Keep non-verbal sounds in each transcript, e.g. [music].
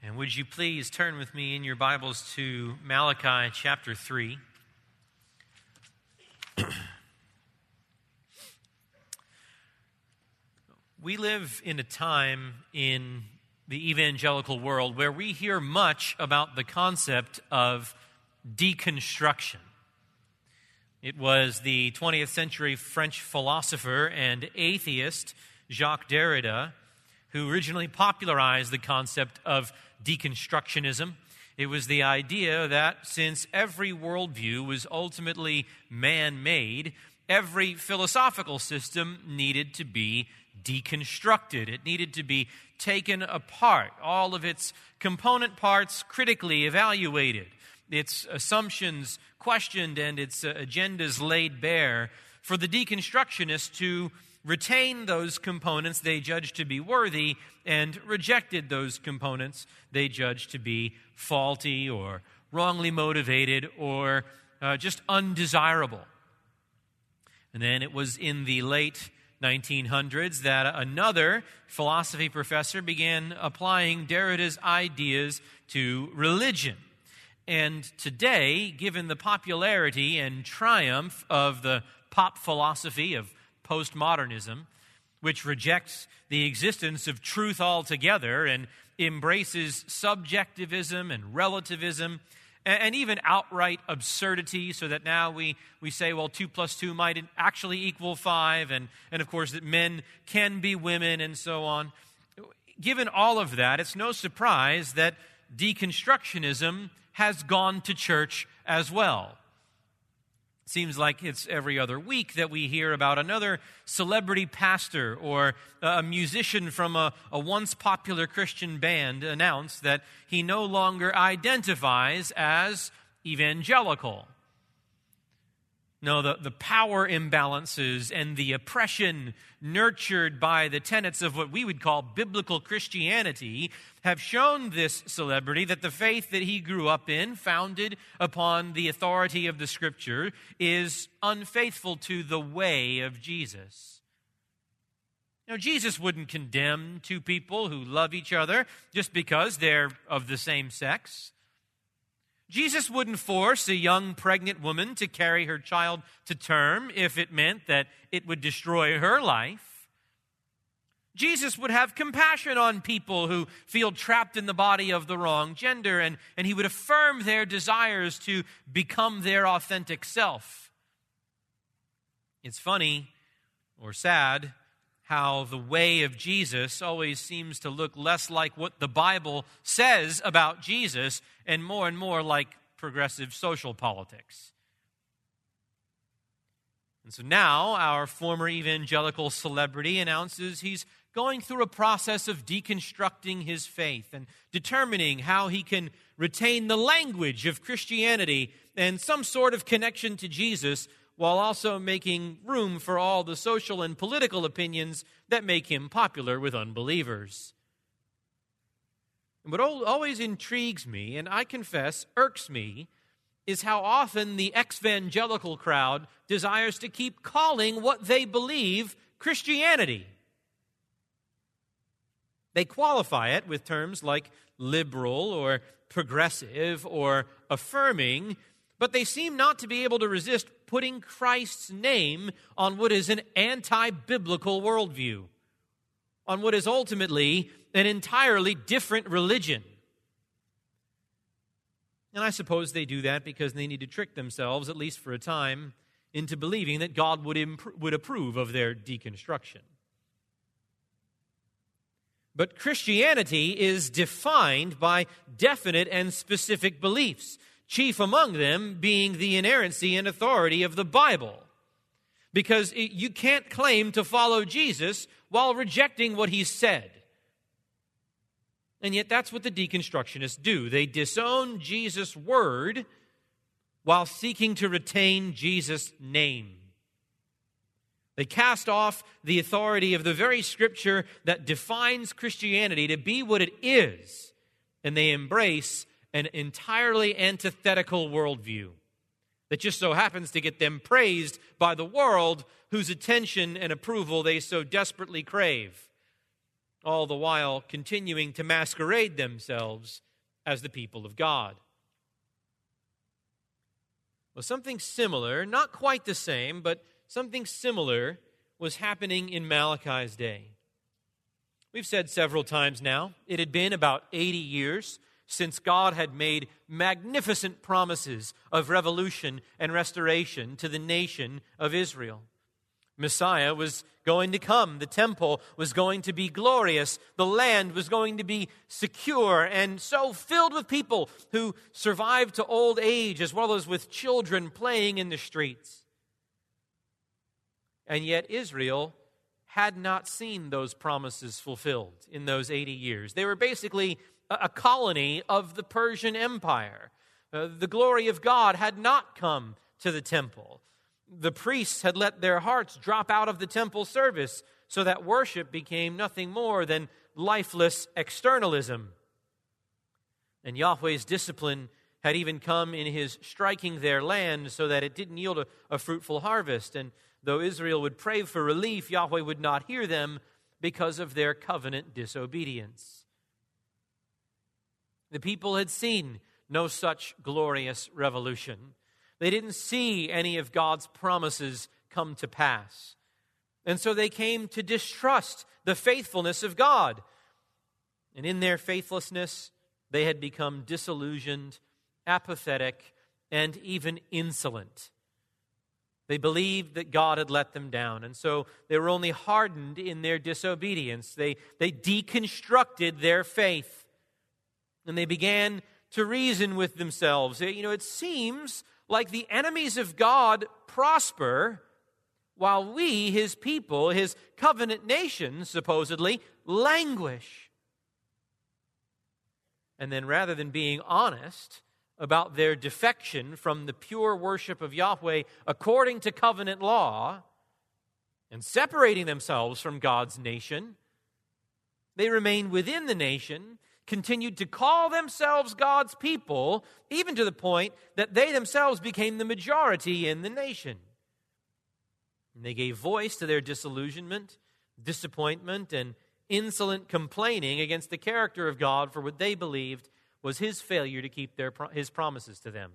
And would you please turn with me in your Bibles to Malachi chapter 3? [clears throat] we live in a time in the evangelical world where we hear much about the concept of deconstruction. It was the 20th century French philosopher and atheist Jacques Derrida who originally popularized the concept of deconstructionism. It was the idea that since every worldview was ultimately man made, every philosophical system needed to be deconstructed. It needed to be taken apart, all of its component parts critically evaluated, its assumptions questioned, and its agendas laid bare for the deconstructionists to retain those components they judged to be worthy and rejected those components they judged to be faulty or wrongly motivated or uh, just undesirable. And then it was in the late 1900s that another philosophy professor began applying Derrida's ideas to religion. And today, given the popularity and triumph of the pop philosophy of postmodernism, which rejects the existence of truth altogether and embraces subjectivism and relativism and, even outright absurdity, so that now we, we say, well, 2 plus 2 might actually equal 5, and, and of course, that men can be women, and so on. Given all of that, it's no surprise that deconstructionism has gone to church as well. Seems like it's every other week that we hear about another celebrity pastor or a musician from a, a, once popular Christian band announce that he no longer identifies as evangelical. No, the, the power imbalances and the oppression nurtured by the tenets of what we would call biblical Christianity have shown this celebrity that the faith that he grew up in, founded upon the authority of the scripture, is unfaithful to the way of Jesus. Now, Jesus wouldn't condemn two people who love each other just because they're of the same sex. Jesus wouldn't force a young pregnant woman to carry her child to term if it meant that it would destroy her life. Jesus would have compassion on people who feel trapped in the body of the wrong gender, and, and he would affirm their desires to become their authentic self. It's funny or sad how the way of Jesus always seems to look less like what the Bible says about Jesus and more and more like progressive social politics. And so now our former evangelical celebrity announces he's going through a process of deconstructing his faith and determining how he can retain the language of Christianity and some sort of connection to Jesus while also making room for all the social and political opinions that make him popular with unbelievers. What always intrigues me, and I confess irks me, is how often the ex-evangelical crowd desires to keep calling what they believe Christianity. They qualify it with terms like liberal or progressive or affirming, but they seem not to be able to resist putting Christ's name on what is an anti biblical worldview, on what is ultimately an entirely different religion. And I suppose they do that because they need to trick themselves, at least for a time, into believing that God would, imp- would approve of their deconstruction. But Christianity is defined by definite and specific beliefs chief among them being the inerrancy and authority of the Bible. Because you can't claim to follow Jesus while rejecting what he said. And yet, that's what the deconstructionists do. They disown Jesus' word while seeking to retain Jesus' name. They cast off the authority of the very scripture that defines Christianity to be what it is, and they embrace an entirely antithetical worldview that just so happens to get them praised by the world whose attention and approval they so desperately crave. all the while continuing to masquerade themselves as the people of God. Well, something similar, not quite the same, but something similar was happening in Malachi's day. We've said several times now, it had been about 80 years since God had made magnificent promises of revolution and restoration to the nation of Israel. Messiah was going to come. The temple was going to be glorious. The land was going to be secure and so filled with people who survived to old age, as well as with children playing in the streets. And yet, Israel had not seen those promises fulfilled in those 80 years. They were basically a colony of the Persian Empire. Uh, the glory of God had not come to the temple. The priests had let their hearts drop out of the temple service so that worship became nothing more than lifeless externalism. And Yahweh's discipline had even come in his striking their land so that it didn't yield a, a, fruitful harvest. And though Israel would pray for relief, Yahweh would not hear them because of their covenant disobedience. The people had seen no such glorious revolution. They didn't see any of God's promises come to pass. And so they came to distrust the faithfulness of God. And in their faithlessness, they had become disillusioned, apathetic, and even insolent. They believed that God had let them down, and so they were only hardened in their disobedience. They, they deconstructed their faith, and they began to reason with themselves. You know, it seems like the enemies of God prosper while we, his people, his covenant nation, supposedly, languish. And then rather than being honest about their defection from the pure worship of Yahweh according to covenant law and separating themselves from God's nation, they remain within the nation continued to call themselves God's people, even to the point that they themselves became the majority in the nation. And they gave voice to their disillusionment, disappointment, and insolent complaining against the character of God for what they believed was his failure to keep their, his promises to them.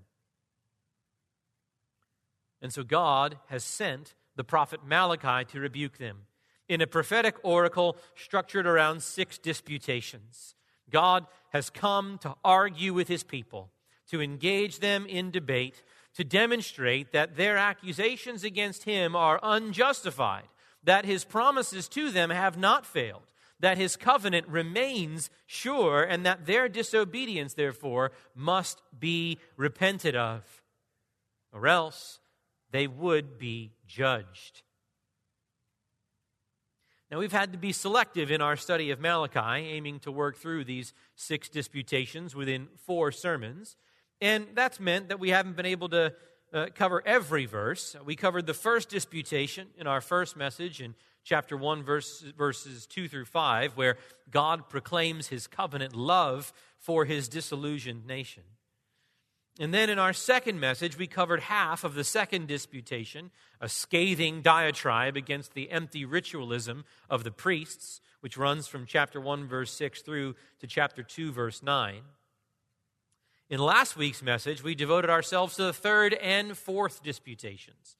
And so God has sent the prophet Malachi to rebuke them in a prophetic oracle structured around six disputations. God has come to argue with his people, to engage them in debate, to demonstrate that their accusations against him are unjustified, that his promises to them have not failed, that his covenant remains sure, and that their disobedience, therefore, must be repented of, or else they would be judged. Now, we've had to be selective in our study of Malachi, aiming to work through these six disputations within four sermons. And that's meant that we haven't been able to uh, cover every verse. We covered the first disputation in our first message in chapter 1, verse, verses 2 through 5, where God proclaims his covenant love for his disillusioned nation. And then in our second message, we covered half of the second disputation, a scathing diatribe against the empty ritualism of the priests, which runs from chapter 1, verse 6 through to chapter 2, verse 9. In last week's message, we devoted ourselves to the third and fourth disputations.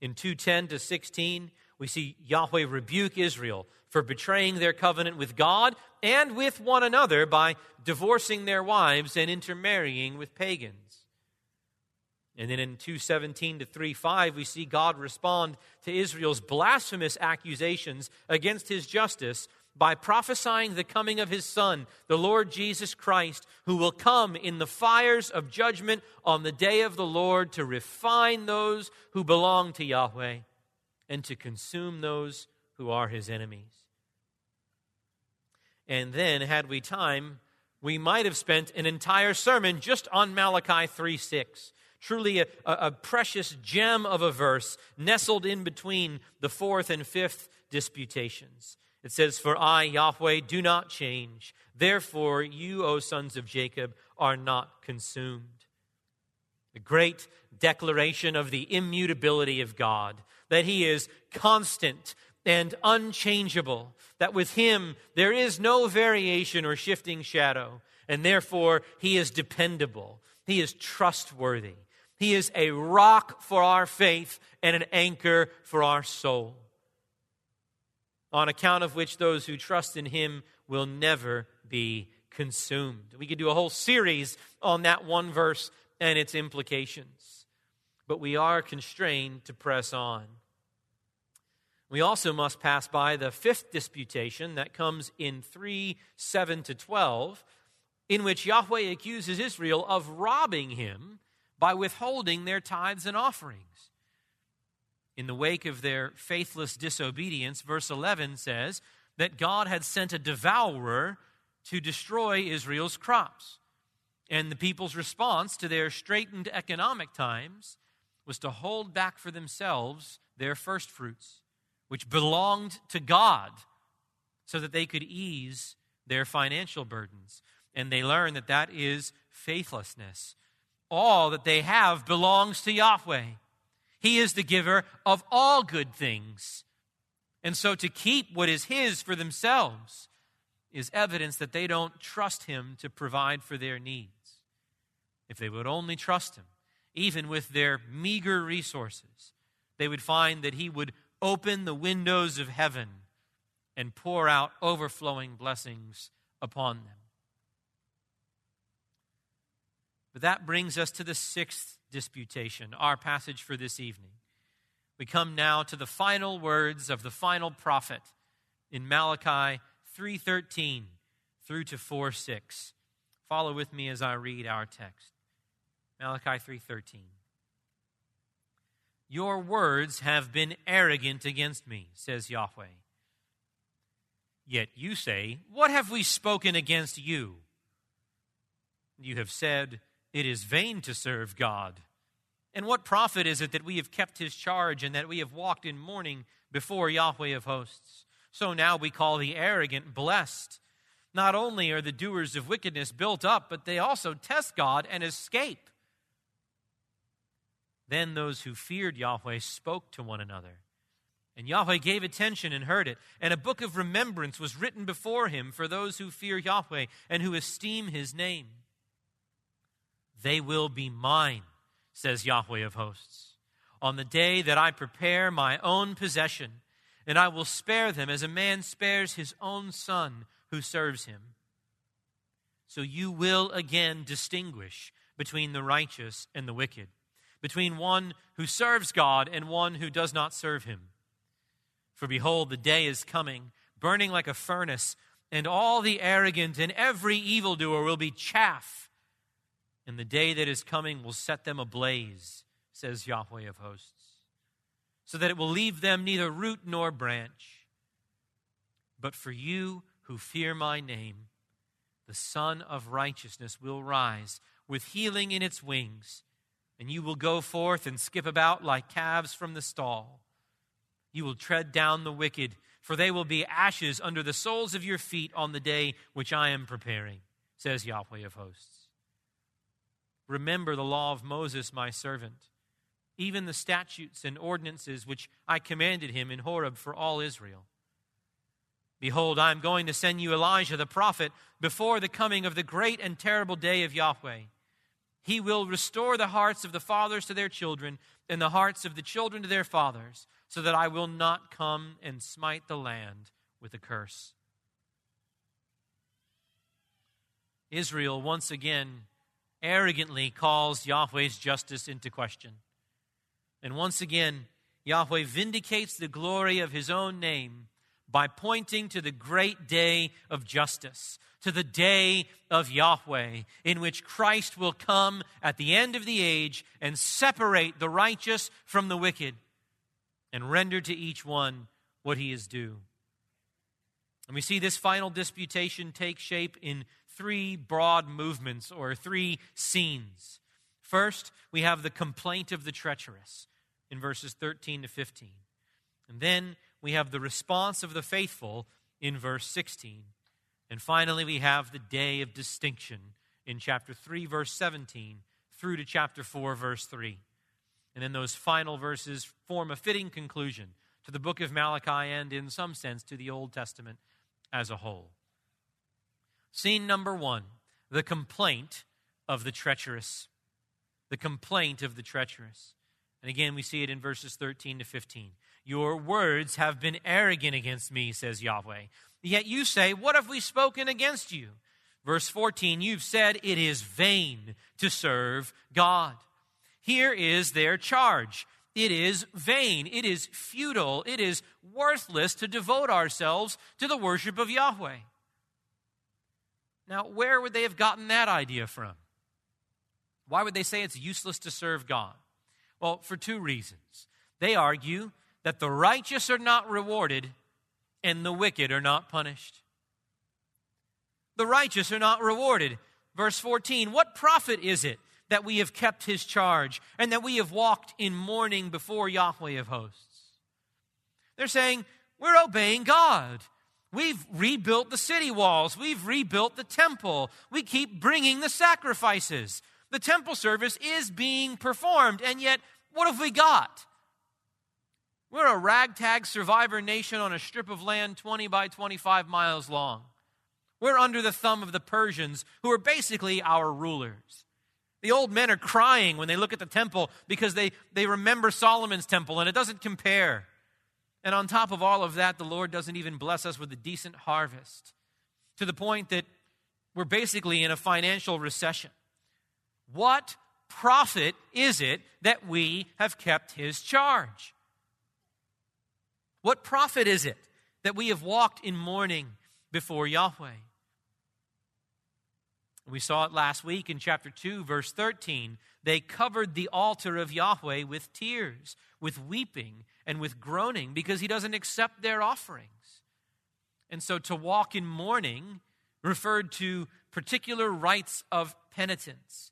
In 2:10 to 16, we see Yahweh rebuke Israel for betraying their covenant with God and with one another by divorcing their wives and intermarrying with pagans. And then in 217 to 35, we see God respond to Israel's blasphemous accusations against his justice by prophesying the coming of his Son, the Lord Jesus Christ, who will come in the fires of judgment on the day of the Lord to refine those who belong to Yahweh and to consume those who are his enemies. And then, had we time, we might have spent an entire sermon just on Malachi 3 6. Truly a, a, precious gem of a verse nestled in between the fourth and fifth disputations. It says, For I, Yahweh, do not change. Therefore, you, O sons of Jacob, are not consumed. The great declaration of the immutability of God, that He is constant, and unchangeable, that with him there is no variation or shifting shadow, and therefore he is dependable, he is trustworthy, he is a rock for our faith and an anchor for our soul, on account of which those who trust in him will never be consumed. We could do a whole series on that one verse and its implications, but we are constrained to press on. We also must pass by the fifth disputation that comes in 3 7 to 12, in which Yahweh accuses Israel of robbing him by withholding their tithes and offerings. In the wake of their faithless disobedience, verse 11 says that God had sent a devourer to destroy Israel's crops. And the people's response to their straitened economic times was to hold back for themselves their first fruits which belonged to God, so that they could ease their financial burdens. And they learn that that is faithlessness. All that they have belongs to Yahweh. He is the giver of all good things. And so to keep what is His for themselves is evidence that they don't trust Him to provide for their needs. If they would only trust Him, even with their meager resources, they would find that He would open the windows of heaven and pour out overflowing blessings upon them. But that brings us to the sixth disputation, our passage for this evening. We come now to the final words of the final prophet in Malachi 3:13 through to 4:6. Follow with me as I read our text. Malachi 3:13. Your words have been arrogant against me, says Yahweh. Yet you say, What have we spoken against you? You have said, It is vain to serve God. And what profit is it that we have kept his charge and that we have walked in mourning before Yahweh of hosts? So now we call the arrogant blessed. Not only are the doers of wickedness built up, but they also test God and escape. Then those who feared Yahweh spoke to one another. And Yahweh gave attention and heard it. And a book of remembrance was written before him for those who fear Yahweh and who esteem his name. They will be mine, says Yahweh of hosts, on the day that I prepare my own possession, and I will spare them as a man spares his own son who serves him. So you will again distinguish between the righteous and the wicked between one who serves God and one who does not serve him. For behold, the day is coming, burning like a furnace, and all the arrogant and every evildoer will be chaff. And the day that is coming will set them ablaze, says Yahweh of hosts, so that it will leave them neither root nor branch. But for you who fear my name, the Sun of Righteousness will rise with healing in its wings and you will go forth and skip about like calves from the stall. You will tread down the wicked, for they will be ashes under the soles of your feet on the day which I am preparing, says Yahweh of hosts. Remember the law of Moses, my servant, even the statutes and ordinances which I commanded him in Horeb for all Israel. Behold, I am going to send you Elijah the prophet before the coming of the great and terrible day of Yahweh. He will restore the hearts of the fathers to their children and the hearts of the children to their fathers, so that I will not come and smite the land with a curse. Israel once again arrogantly calls Yahweh's justice into question. And once again, Yahweh vindicates the glory of his own name by pointing to the great day of justice, to the day of Yahweh, in which Christ will come at the end of the age and separate the righteous from the wicked and render to each one what he is due. And we see this final disputation take shape in three broad movements or three scenes. First, we have the complaint of the treacherous in verses 13 to 15. And then we have the response of the faithful in verse 16. And finally, we have the day of distinction in chapter 3, verse 17, through to chapter 4, verse 3. And then those final verses form a fitting conclusion to the book of Malachi and, in some sense, to the Old Testament as a whole. Scene number one the complaint of the treacherous. The complaint of the treacherous. And again, we see it in verses 13 to 15. Your words have been arrogant against me, says Yahweh. Yet you say, What have we spoken against you? Verse 14, you've said it is vain to serve God. Here is their charge. It is vain. It is futile. It is worthless to devote ourselves to the worship of Yahweh. Now, where would they have gotten that idea from? Why would they say it's useless to serve God? Well, for two reasons. They argue that the righteous are not rewarded and the wicked are not punished. The righteous are not rewarded. Verse 14 What profit is it that we have kept his charge and that we have walked in mourning before Yahweh of hosts? They're saying, We're obeying God. We've rebuilt the city walls. We've rebuilt the temple. We keep bringing the sacrifices. The temple service is being performed, and yet, what have we got? We're a ragtag survivor nation on a strip of land 20 by 25 miles long. We're under the thumb of the Persians, who are basically our rulers. The old men are crying when they look at the temple because they, they remember Solomon's temple, and it doesn't compare. And on top of all of that, the Lord doesn't even bless us with a decent harvest to the point that we're basically in a financial recession. What profit is it that we have kept his charge? What profit is it that we have walked in mourning before Yahweh? We saw it last week in chapter 2, verse 13. They covered the altar of Yahweh with tears, with weeping, and with groaning because he doesn't accept their offerings. And so to walk in mourning referred to particular rites of penitence,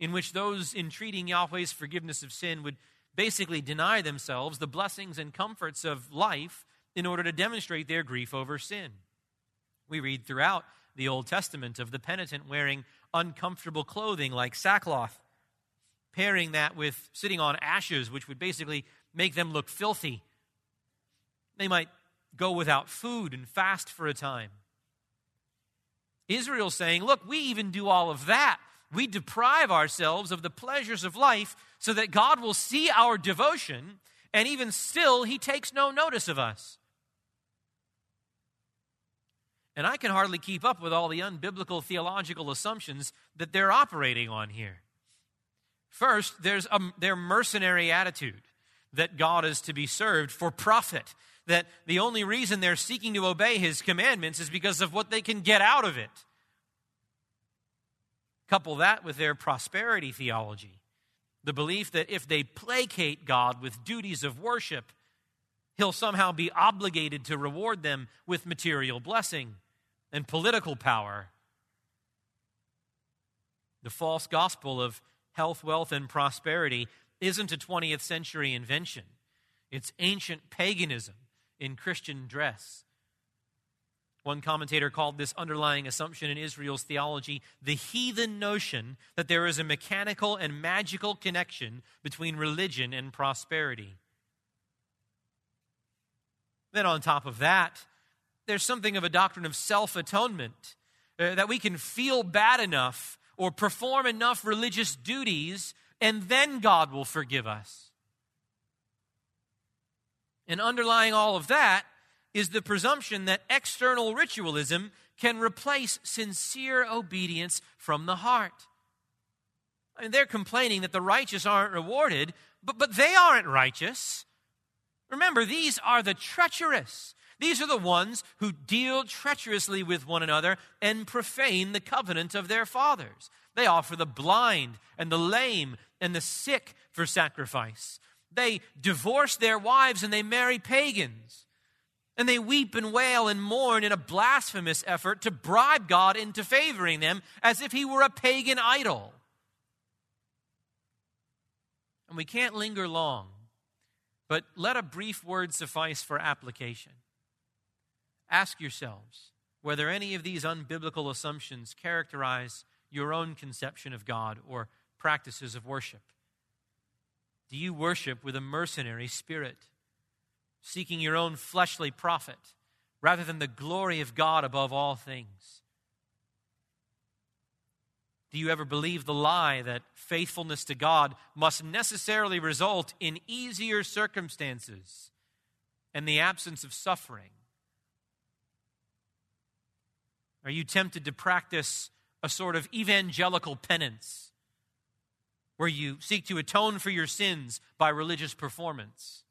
in which those entreating Yahweh's forgiveness of sin would basically deny themselves the blessings and comforts of life in order to demonstrate their grief over sin. We read throughout the Old Testament of the penitent wearing uncomfortable clothing like sackcloth, pairing that with sitting on ashes, which would basically make them look filthy. They might go without food and fast for a time. Israel saying, Look, we even do all of that. We deprive ourselves of the pleasures of life so that God will see our devotion, and even still, He takes no notice of us. And I can hardly keep up with all the unbiblical theological assumptions that they're operating on here. First, there's a, their mercenary attitude that God is to be served for profit, that the only reason they're seeking to obey his commandments is because of what they can get out of it. Couple that with their prosperity theology, the belief that if they placate God with duties of worship, he'll somehow be obligated to reward them with material blessing and political power. The false gospel of health, wealth, and prosperity isn't a 20th century invention, it's ancient paganism in Christian dress. One commentator called this underlying assumption in Israel's theology the heathen notion that there is a mechanical and magical connection between religion and prosperity. Then, on top of that, there's something of a doctrine of self atonement, uh, that we can feel bad enough or perform enough religious duties and then God will forgive us. And underlying all of that is the presumption that external ritualism can replace sincere obedience from the heart. I mean, they're complaining that the righteous aren't rewarded, but, but they aren't righteous. Remember, these are the treacherous. These are the ones who deal treacherously with one another and profane the covenant of their fathers. They offer the blind and the lame and the sick for sacrifice. They divorce their wives and they marry pagans. And they weep and wail and mourn in a blasphemous effort to bribe God into favoring them as if he were a pagan idol. And we can't linger long, but let a brief word suffice for application. Ask yourselves whether any of these unbiblical assumptions characterize your own conception of God or practices of worship. Do you worship with a mercenary spirit, seeking your own fleshly profit rather than the glory of God above all things? Do you ever believe the lie that faithfulness to God must necessarily result in easier circumstances and the absence of suffering? Are you tempted to practice a sort of evangelical penance where you seek to atone for your sins by religious performance?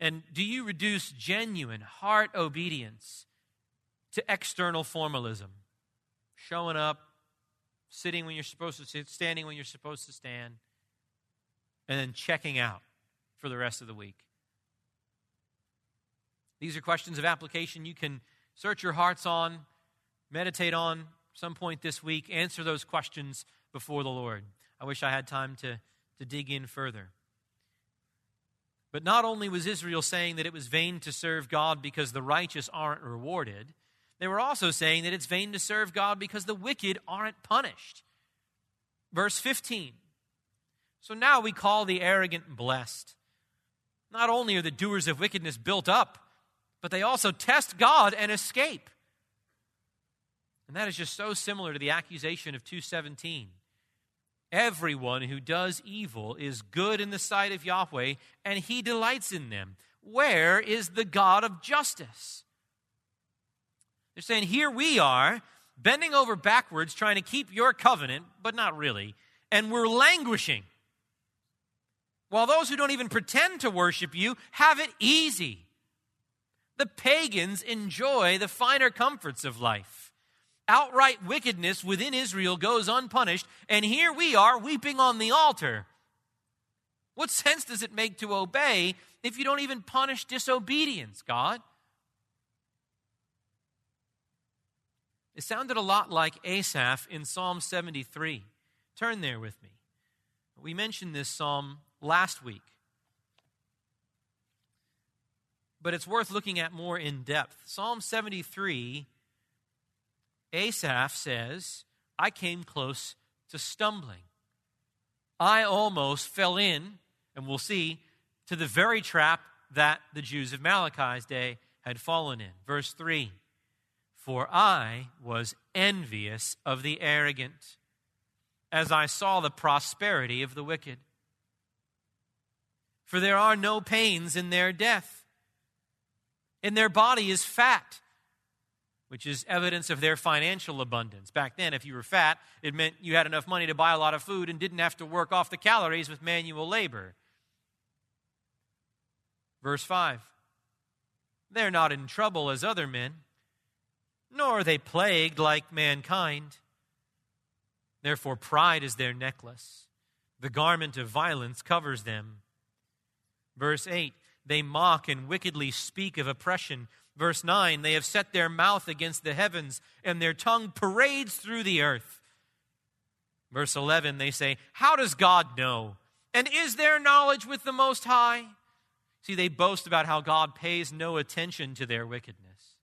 And do you reduce genuine heart obedience to external formalism? Showing up, sitting when you're supposed to sit, standing when you're supposed to stand, and then checking out for the rest of the week. These are questions of application you can search your hearts on, meditate on some point this week, answer those questions before the Lord. I wish I had time to, to dig in further. But not only was Israel saying that it was vain to serve God because the righteous aren't rewarded, they were also saying that it's vain to serve God because the wicked aren't punished. Verse 15. So now we call the arrogant blessed. Not only are the doers of wickedness built up, but they also test God and escape. And that is just so similar to the accusation of 217. Everyone who does evil is good in the sight of Yahweh, and he delights in them. Where is the God of justice? They're saying, Here we are, bending over backwards, trying to keep your covenant, but not really, and we're languishing. While those who don't even pretend to worship you have it easy. The pagans enjoy the finer comforts of life outright wickedness within Israel goes unpunished, and here we are weeping on the altar. What sense does it make to obey if you don't even punish disobedience, God? It sounded a lot like Asaph in Psalm 73. Turn there with me. We mentioned this psalm last week, but it's worth looking at more in depth. Psalm 73 Asaph says, I came close to stumbling. I almost fell in, and we'll see, to the very trap that the Jews of Malachi's day had fallen in. Verse 3 For I was envious of the arrogant as I saw the prosperity of the wicked. For there are no pains in their death, and their body is fat which is evidence of their financial abundance. Back then, if you were fat, it meant you had enough money to buy a lot of food and didn't have to work off the calories with manual labor. Verse 5 They're not in trouble as other men, nor are they plagued like mankind. Therefore, pride is their necklace, the garment of violence covers them. Verse 8 They mock and wickedly speak of oppression Verse 9 They have set their mouth against the heavens, and their tongue parades through the earth. Verse 11 They say, How does God know? And is there knowledge with the Most High? See, they boast about how God pays no attention to their wickedness.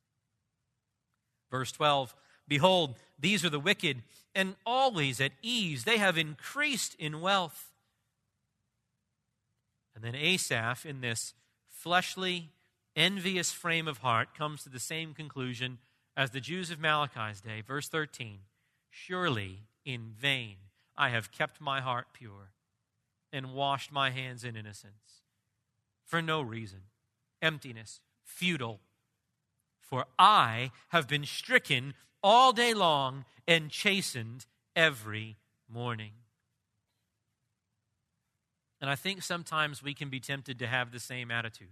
Verse 12 Behold, these are the wicked, and always at ease. They have increased in wealth. And then Asaph, in this fleshly envious frame of heart comes to the same conclusion as the Jews of Malachi's day. Verse 13 Surely in vain I have kept my heart pure and washed my hands in innocence. For no reason, emptiness, futile. For I have been stricken all day long and chastened every morning. And I think sometimes we can be tempted to have the same attitude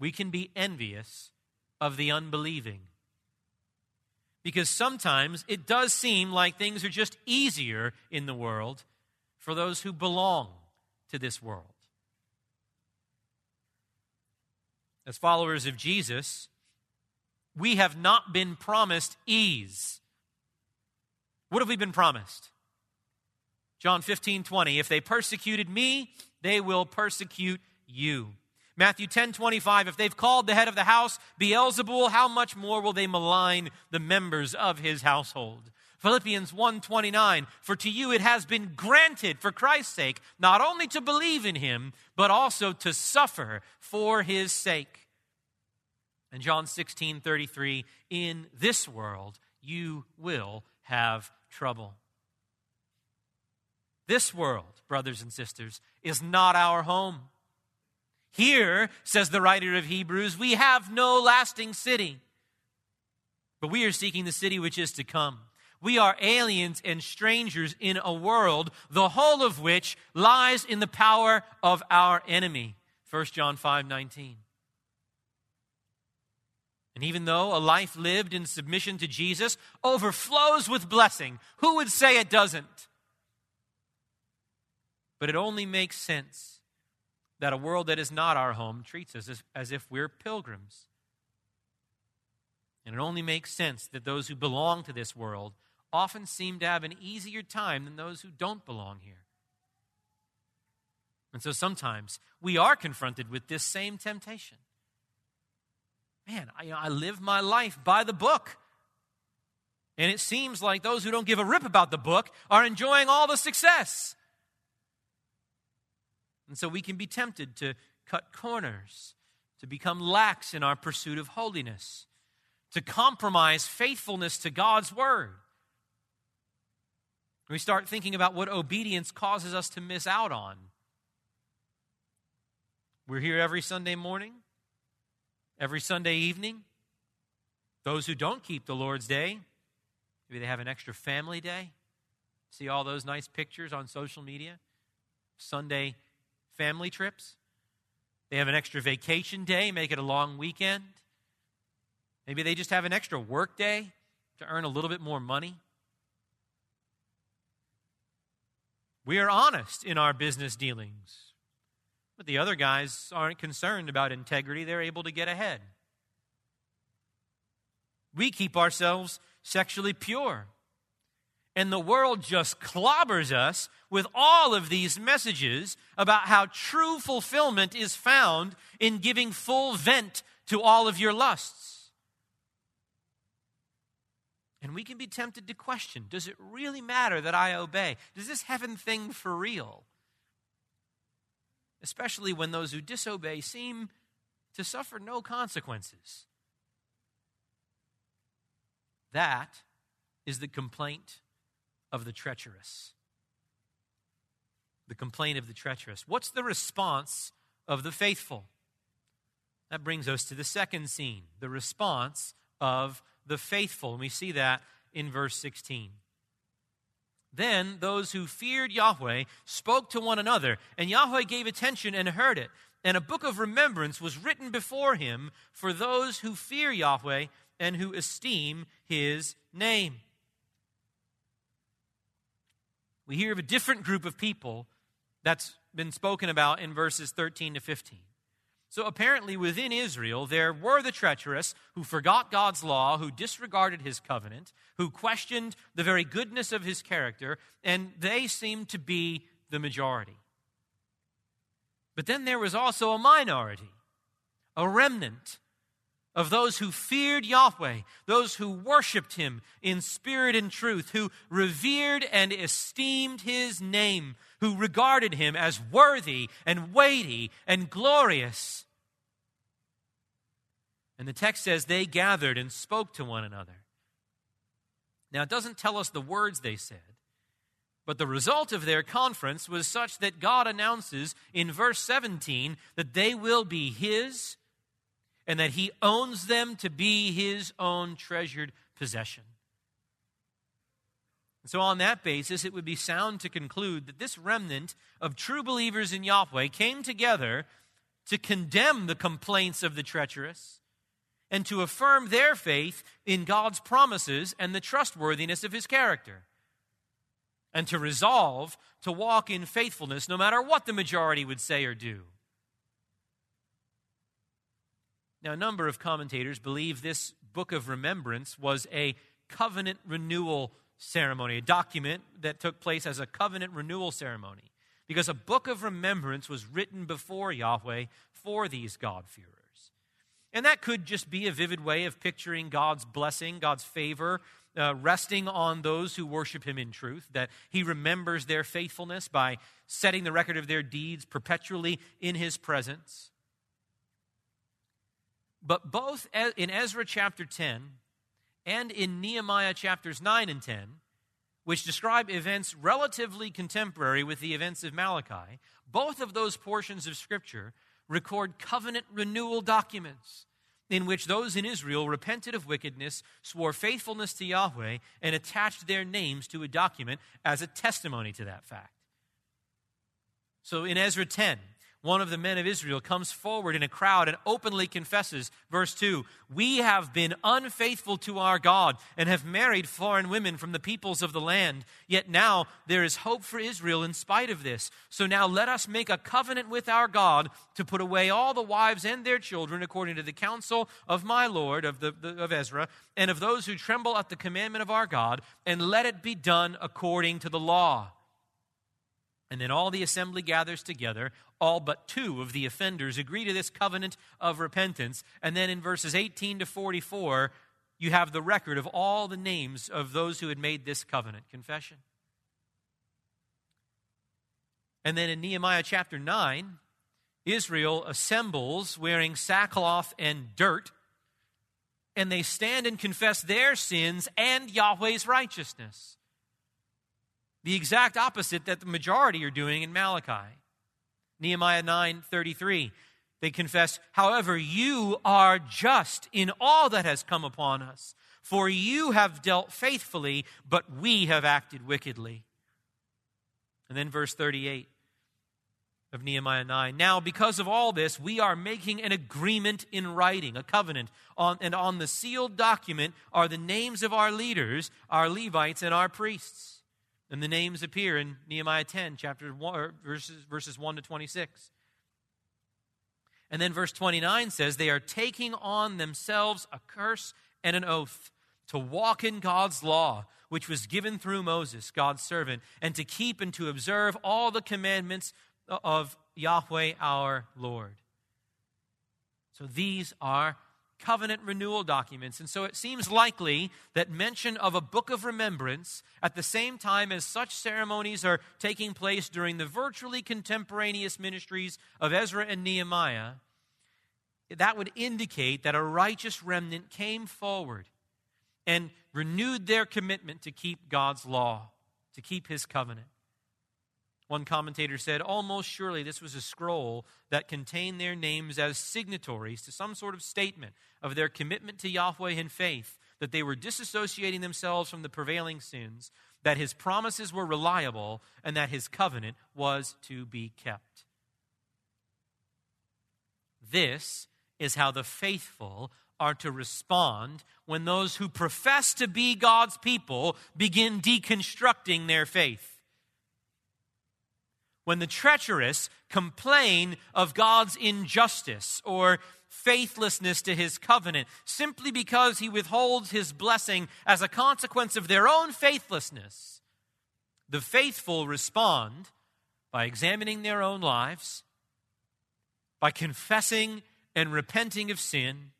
we can be envious of the unbelieving. Because sometimes it does seem like things are just easier in the world for those who belong to this world. As followers of Jesus, we have not been promised ease. What have we been promised? John 15, 20. If they persecuted me, they will persecute you. Matthew 10 25, if they've called the head of the house Beelzebul, how much more will they malign the members of his household? Philippians 1:29 For to you it has been granted for Christ's sake not only to believe in him but also to suffer for his sake. And John 16:33 In this world you will have trouble. This world, brothers and sisters, is not our home. Here, says the writer of Hebrews, we have no lasting city, but we are seeking the city which is to come. We are aliens and strangers in a world, the whole of which lies in the power of our enemy. 1 John 5 19. And even though a life lived in submission to Jesus overflows with blessing, who would say it doesn't? But it only makes sense that a world that is not our home treats us as, as if we're pilgrims. And it only makes sense that those who belong to this world often seem to have an easier time than those who don't belong here. And so sometimes we are confronted with this same temptation. Man, I, I live my life by the book. And it seems like those who don't give a rip about the book are enjoying all the success. And so we can be tempted to cut corners, to become lax in our pursuit of holiness, to compromise faithfulness to God's word. We start thinking about what obedience causes us to miss out on. We're here every Sunday morning, every Sunday evening. Those who don't keep the Lord's Day, maybe they have an extra family day. See all those nice pictures on social media? Sunday family trips. They have an extra vacation day, make it a long weekend. Maybe they just have an extra work day to earn a little bit more money. We are honest in our business dealings. But the other guys aren't concerned about integrity, they're able to get ahead. We keep ourselves sexually pure. And the world just clobbers us with all of these messages about how true fulfillment is found in giving full vent to all of your lusts. And we can be tempted to question does it really matter that I obey? Does this heaven thing for real? Especially when those who disobey seem to suffer no consequences. That is the complaint of the treacherous. The complaint of the treacherous. What's the response of the faithful? That brings us to the second scene the response of the faithful. And we see that in verse 16. Then those who feared Yahweh spoke to one another, and Yahweh gave attention and heard it. And a book of remembrance was written before him for those who fear Yahweh and who esteem his name. We hear of a different group of people that's been spoken about in verses 13 to 15. So apparently, within Israel, there were the treacherous who forgot God's law, who disregarded his covenant, who questioned the very goodness of his character, and they seemed to be the majority. But then there was also a minority, a remnant of those who feared Yahweh, those who worshiped him in spirit and truth, who revered and esteemed his name, who regarded him as worthy and weighty and glorious. And the text says they gathered and spoke to one another. Now, it doesn't tell us the words they said, but the result of their conference was such that God announces in verse 17 that they will be His and that he owns them to be his own treasured possession. And so, on that basis, it would be sound to conclude that this remnant of true believers in Yahweh came together to condemn the complaints of the treacherous and to affirm their faith in God's promises and the trustworthiness of his character, and to resolve to walk in faithfulness no matter what the majority would say or do. Now, a number of commentators believe this book of remembrance was a covenant renewal ceremony, a document that took place as a covenant renewal ceremony, because a book of remembrance was written before Yahweh for these God-fearers. And that could just be a vivid way of picturing God's blessing, God's favor, uh, resting on those who worship Him in truth, that He remembers their faithfulness by setting the record of their deeds perpetually in His presence. But both in Ezra chapter 10 and in Nehemiah chapters 9 and 10, which describe events relatively contemporary with the events of Malachi, both of those portions of Scripture record covenant renewal documents in which those in Israel repented of wickedness, swore faithfulness to Yahweh, and attached their names to a document as a testimony to that fact. So in Ezra 10, one of the men of Israel comes forward in a crowd and openly confesses, verse 2 We have been unfaithful to our God and have married foreign women from the peoples of the land. Yet now there is hope for Israel in spite of this. So now let us make a covenant with our God to put away all the wives and their children according to the counsel of my Lord, of, the, the of Ezra, and of those who tremble at the commandment of our God, and let it be done according to the law. And then all the assembly gathers together. All but two of the offenders agree to this covenant of repentance. And then in verses 18 to 44, you have the record of all the names of those who had made this covenant confession. And then in Nehemiah chapter 9, Israel assembles wearing sackcloth and dirt, and they stand and confess their sins and Yahweh's righteousness. The exact opposite that the majority are doing in Malachi. Nehemiah 9:33. They confess, "However, you are just in all that has come upon us, for you have dealt faithfully, but we have acted wickedly." And then verse 38 of Nehemiah 9. Now, because of all this, we are making an agreement in writing, a covenant. On, and on the sealed document are the names of our leaders, our Levites, and our priests. And the names appear in Nehemiah 10, chapter 1, verses, verses 1 to 26. And then verse 29 says, They are taking on themselves a curse and an oath to walk in God's law, which was given through Moses, God's servant, and to keep and to observe all the commandments of Yahweh our Lord. So these are covenant renewal documents. And so it seems likely that mention of a book of remembrance at the same time as such ceremonies are taking place during the virtually contemporaneous ministries of Ezra and Nehemiah, that would indicate that a righteous remnant came forward and renewed their commitment to keep God's law, to keep his covenant. One commentator said, almost surely this was a scroll that contained their names as signatories to some sort of statement of their commitment to Yahweh in faith, that they were disassociating themselves from the prevailing sins, that his promises were reliable, and that his covenant was to be kept. This is how the faithful are to respond when those who profess to be God's people begin deconstructing their faith when the treacherous complain of God's injustice or faithlessness to his covenant simply because he withholds his blessing as a consequence of their own faithlessness, the faithful respond by examining their own lives, by confessing and repenting of sin,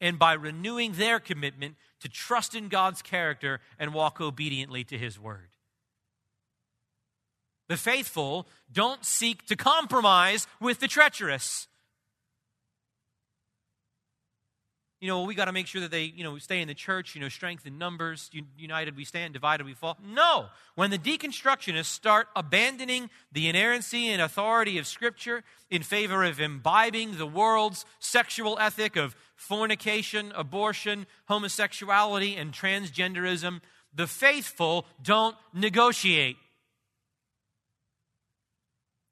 and by renewing their commitment to trust in God's character and walk obediently to his word. The faithful don't seek to compromise with the treacherous. You know, we got to make sure that they, you know, stay in the church, you know, strength in numbers, united we stand, divided we fall. No. When the deconstructionists start abandoning the inerrancy and authority of Scripture in favor of imbibing the world's sexual ethic of fornication, abortion, homosexuality, and transgenderism, the faithful don't negotiate.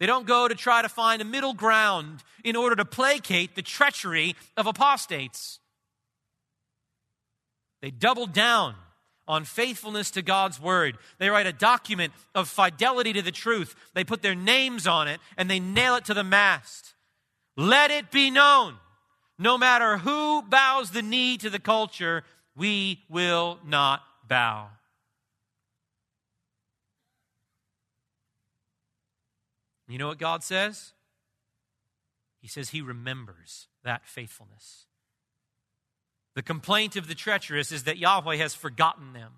They don't go to try to find a middle ground in order to placate the treachery of apostates. They double down on faithfulness to God's word. They write a document of fidelity to the truth. They put their names on it and they nail it to the mast. Let it be known no matter who bows the knee to the culture, we will not bow. You know what God says? He says He remembers that faithfulness. The complaint of the treacherous is that Yahweh has forgotten them.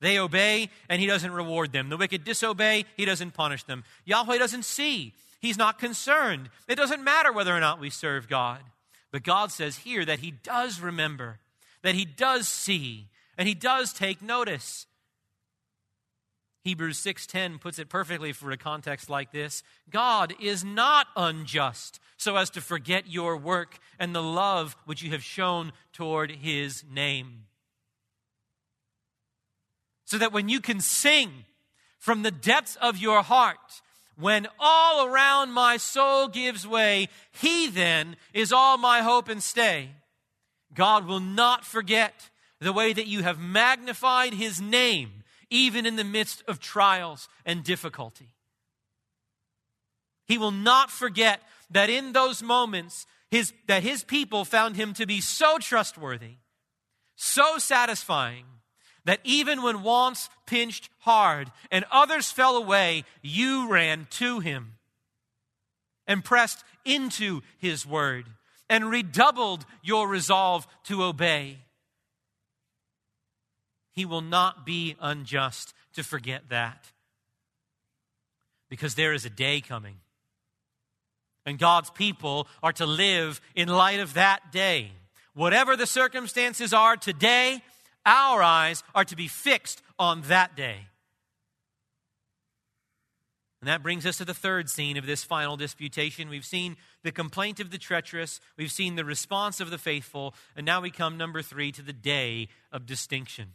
They obey, and he doesn't reward them. The wicked disobey, he doesn't punish them. Yahweh doesn't see, he's not concerned. It doesn't matter whether or not we serve God. But God says here that he does remember, that he does see, and he does take notice. Hebrews 6:10 puts it perfectly for a context like this. God is not unjust so as to forget your work and the love which you have shown toward his name. So that when you can sing from the depths of your heart, when all around my soul gives way, he then is all my hope and stay. God will not forget the way that you have magnified his name even in the midst of trials and difficulty. He will not forget that in those moments, his, that his people found him to be so trustworthy, so satisfying, that even when wants pinched hard and others fell away, you ran to him and pressed into his word and redoubled your resolve to obey. He will not be unjust to forget that. Because there is a day coming. And God's people are to live in light of that day. Whatever the circumstances are today, our eyes are to be fixed on that day. And that brings us to the third scene of this final disputation. We've seen the complaint of the treacherous, we've seen the response of the faithful, and now we come, number three, to the day of distinction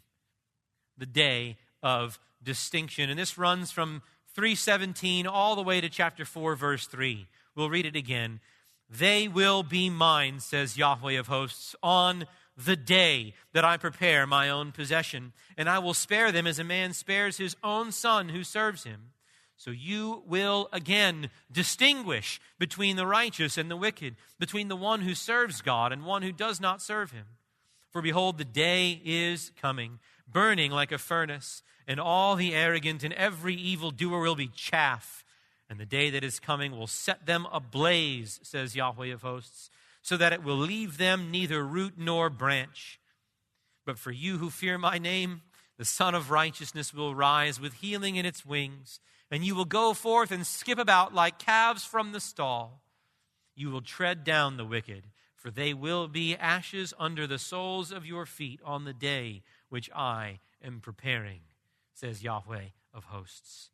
the day of distinction. And this runs from 317 all the way to chapter 4, verse 3. We'll read it again. They will be mine, says Yahweh of hosts, on the day that I prepare my own possession, and I will spare them as a man spares his own son who serves him. So you will again distinguish between the righteous and the wicked, between the one who serves God and one who does not serve him. For behold, the day is coming burning like a furnace, and all the arrogant and every evil doer will be chaff. And the day that is coming will set them ablaze, says Yahweh of hosts, so that it will leave them neither root nor branch. But for you who fear my name, the Sun of Righteousness will rise with healing in its wings, and you will go forth and skip about like calves from the stall. You will tread down the wicked, for they will be ashes under the soles of your feet on the day which I am preparing, says Yahweh of hosts.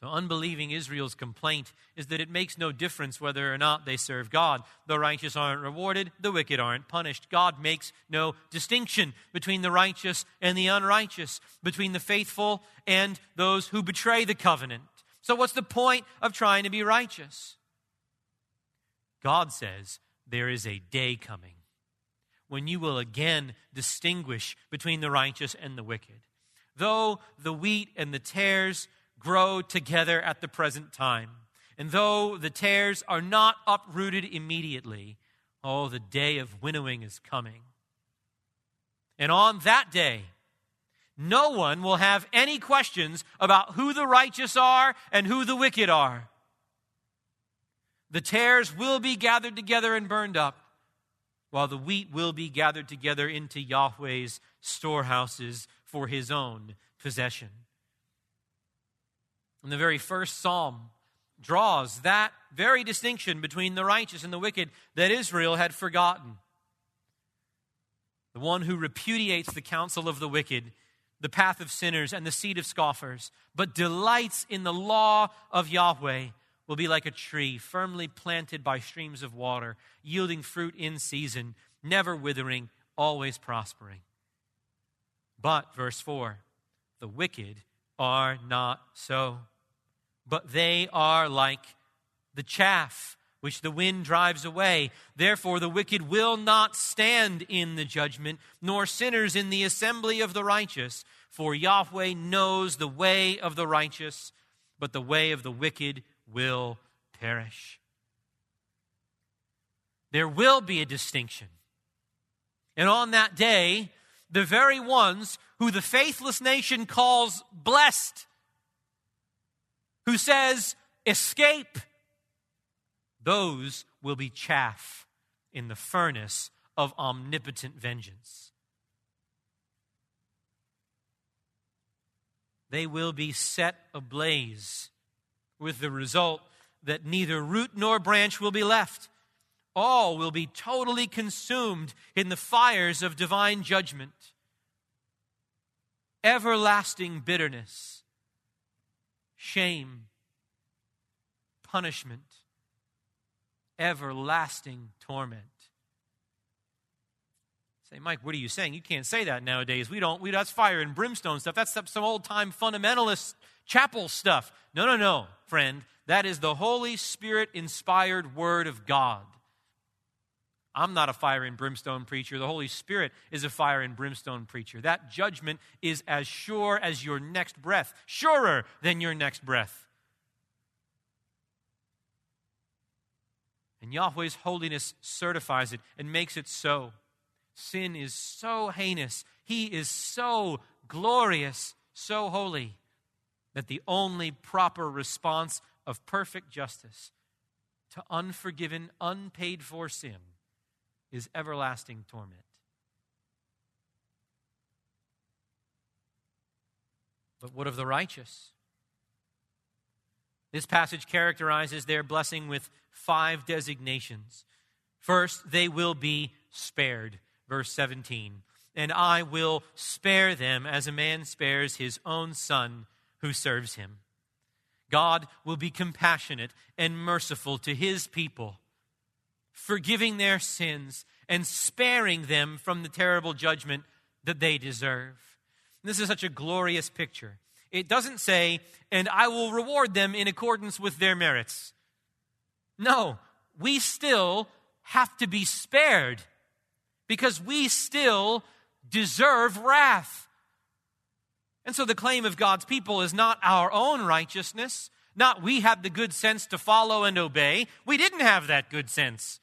So, unbelieving Israel's complaint is that it makes no difference whether or not they serve God. The righteous aren't rewarded, the wicked aren't punished. God makes no distinction between the righteous and the unrighteous, between the faithful and those who betray the covenant. So, what's the point of trying to be righteous? God says there is a day coming when you will again distinguish between the righteous and the wicked. Though the wheat and the tares grow together at the present time, and though the tares are not uprooted immediately, oh, the day of winnowing is coming. And on that day, no one will have any questions about who the righteous are and who the wicked are. The tares will be gathered together and burned up, while the wheat will be gathered together into Yahweh's storehouses for his own possession. And the very first psalm draws that very distinction between the righteous and the wicked that Israel had forgotten. The one who repudiates the counsel of the wicked, the path of sinners, and the seed of scoffers, but delights in the law of Yahweh will be like a tree firmly planted by streams of water, yielding fruit in season, never withering, always prospering. But, verse 4, the wicked are not so, but they are like the chaff which the wind drives away. Therefore, the wicked will not stand in the judgment, nor sinners in the assembly of the righteous. For Yahweh knows the way of the righteous, but the way of the wicked will perish. There will be a distinction. And on that day, the very ones who the faithless nation calls blessed, who says, escape, those will be chaff in the furnace of omnipotent vengeance. They will be set ablaze, with the result that neither root nor branch will be left. All will be totally consumed in the fires of divine judgment. Everlasting bitterness, shame, punishment, everlasting torment. Say, Mike, what are you saying? You can't say that nowadays. We don't, we, that's fire and brimstone stuff. That's some old time fundamentalist chapel stuff. No, no, no, friend. That is the Holy Spirit inspired Word of God. I'm not a fire and brimstone preacher. The Holy Spirit is a fire and brimstone preacher. That judgment is as sure as your next breath, surer than your next breath. And Yahweh's holiness certifies it and makes it so. Sin is so heinous, He is so glorious, so holy, that the only proper response of perfect justice to unforgiven, unpaid for sin is everlasting torment. But what of the righteous? This passage characterizes their blessing with five designations. First, they will be spared. Verse 17. And I will spare them as a man spares his own son who serves him. God will be compassionate and merciful to his people forgiving their sins and sparing them from the terrible judgment that they deserve. This is such a glorious picture. It doesn't say, and I will reward them in accordance with their merits. No, we still have to be spared because we still deserve wrath. And so the claim of God's people is not our own righteousness, not we have the good sense to follow and obey. We didn't have that good sense.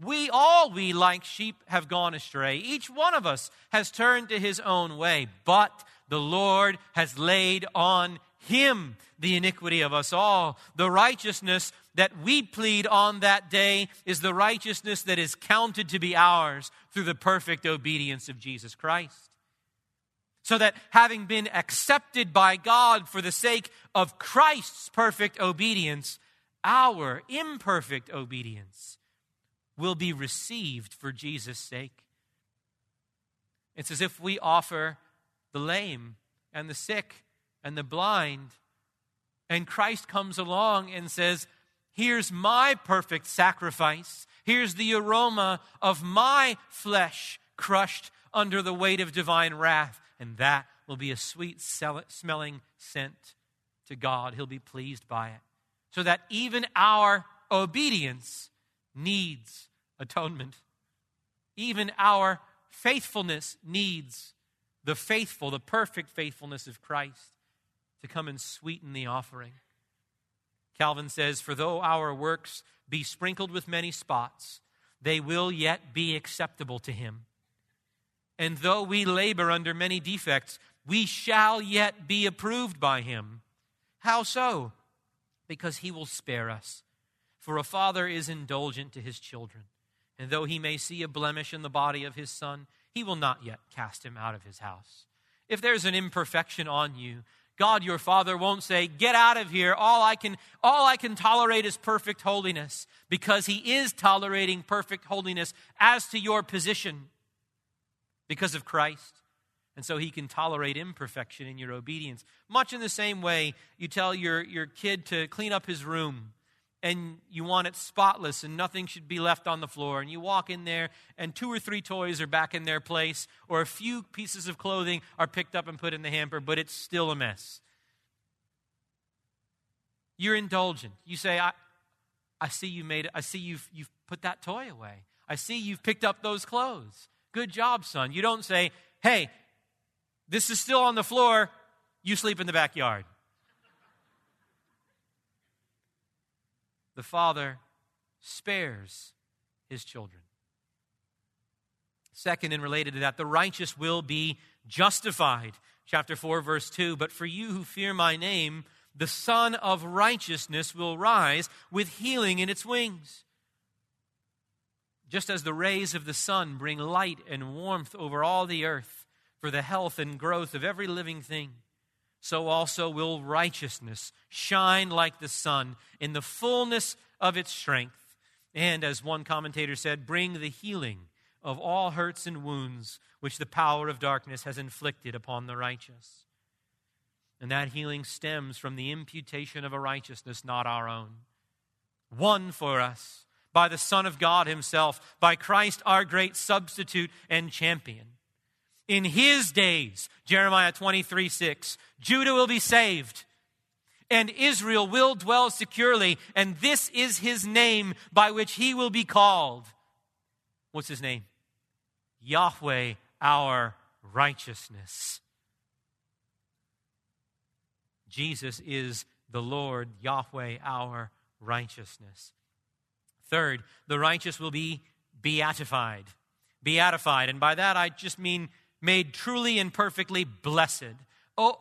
We all, we like sheep, have gone astray. Each one of us has turned to his own way, but the Lord has laid on him the iniquity of us all. The righteousness that we plead on that day is the righteousness that is counted to be ours through the perfect obedience of Jesus Christ. So that having been accepted by God for the sake of Christ's perfect obedience, our imperfect obedience will be received for Jesus' sake. It's as if we offer the lame and the sick and the blind, and Christ comes along and says, Here's my perfect sacrifice. Here's the aroma of my flesh crushed under the weight of divine wrath. And that will be a sweet smelling scent to God. He'll be pleased by it. So that even our obedience needs atonement. Even our faithfulness needs the faithful, the perfect faithfulness of Christ to come and sweeten the offering. Calvin says, For though our works be sprinkled with many spots, they will yet be acceptable to him. And though we labor under many defects, we shall yet be approved by him. How so? Because he will spare us. For a father is indulgent to his children. And though he may see a blemish in the body of his son, he will not yet cast him out of his house. If there's an imperfection on you, God your Father won't say, "Get out of here. All I can all I can tolerate is perfect holiness," because he is tolerating perfect holiness as to your position because of Christ. And so he can tolerate imperfection in your obedience. Much in the same way, you tell your, your kid to clean up his room and you want it spotless and nothing should be left on the floor. And you walk in there and two or three toys are back in their place, or a few pieces of clothing are picked up and put in the hamper, but it's still a mess. You're indulgent. You say, I, I see you made it. I see you've, you've put that toy away. I see you've picked up those clothes. Good job, son. You don't say, hey, this is still on the floor. You sleep in the backyard. the Father spares his children. Second, and related to that, the righteous will be justified. Chapter 4, verse 2 But for you who fear my name, The Sun of Righteousness will rise with healing in its wings. Just as the rays of the sun bring light and warmth over all the earth for the health and growth of every living thing, so also will righteousness shine like the sun in the fullness of its strength. And as one commentator said, bring the healing of all hurts and wounds which the power of darkness has inflicted upon the righteous. And that healing stems from the imputation of a righteousness not our own, won for us by the Son of God Himself, by Christ, our great substitute and champion. In His days, Jeremiah 23 6, Judah will be saved and Israel will dwell securely, and this is his name by which he will be called. What's his name? Yahweh, our righteousness. Jesus is the Lord, Yahweh, our righteousness. Third, the righteous will be beatified. Beatified. And by that, I just mean made truly and perfectly blessed,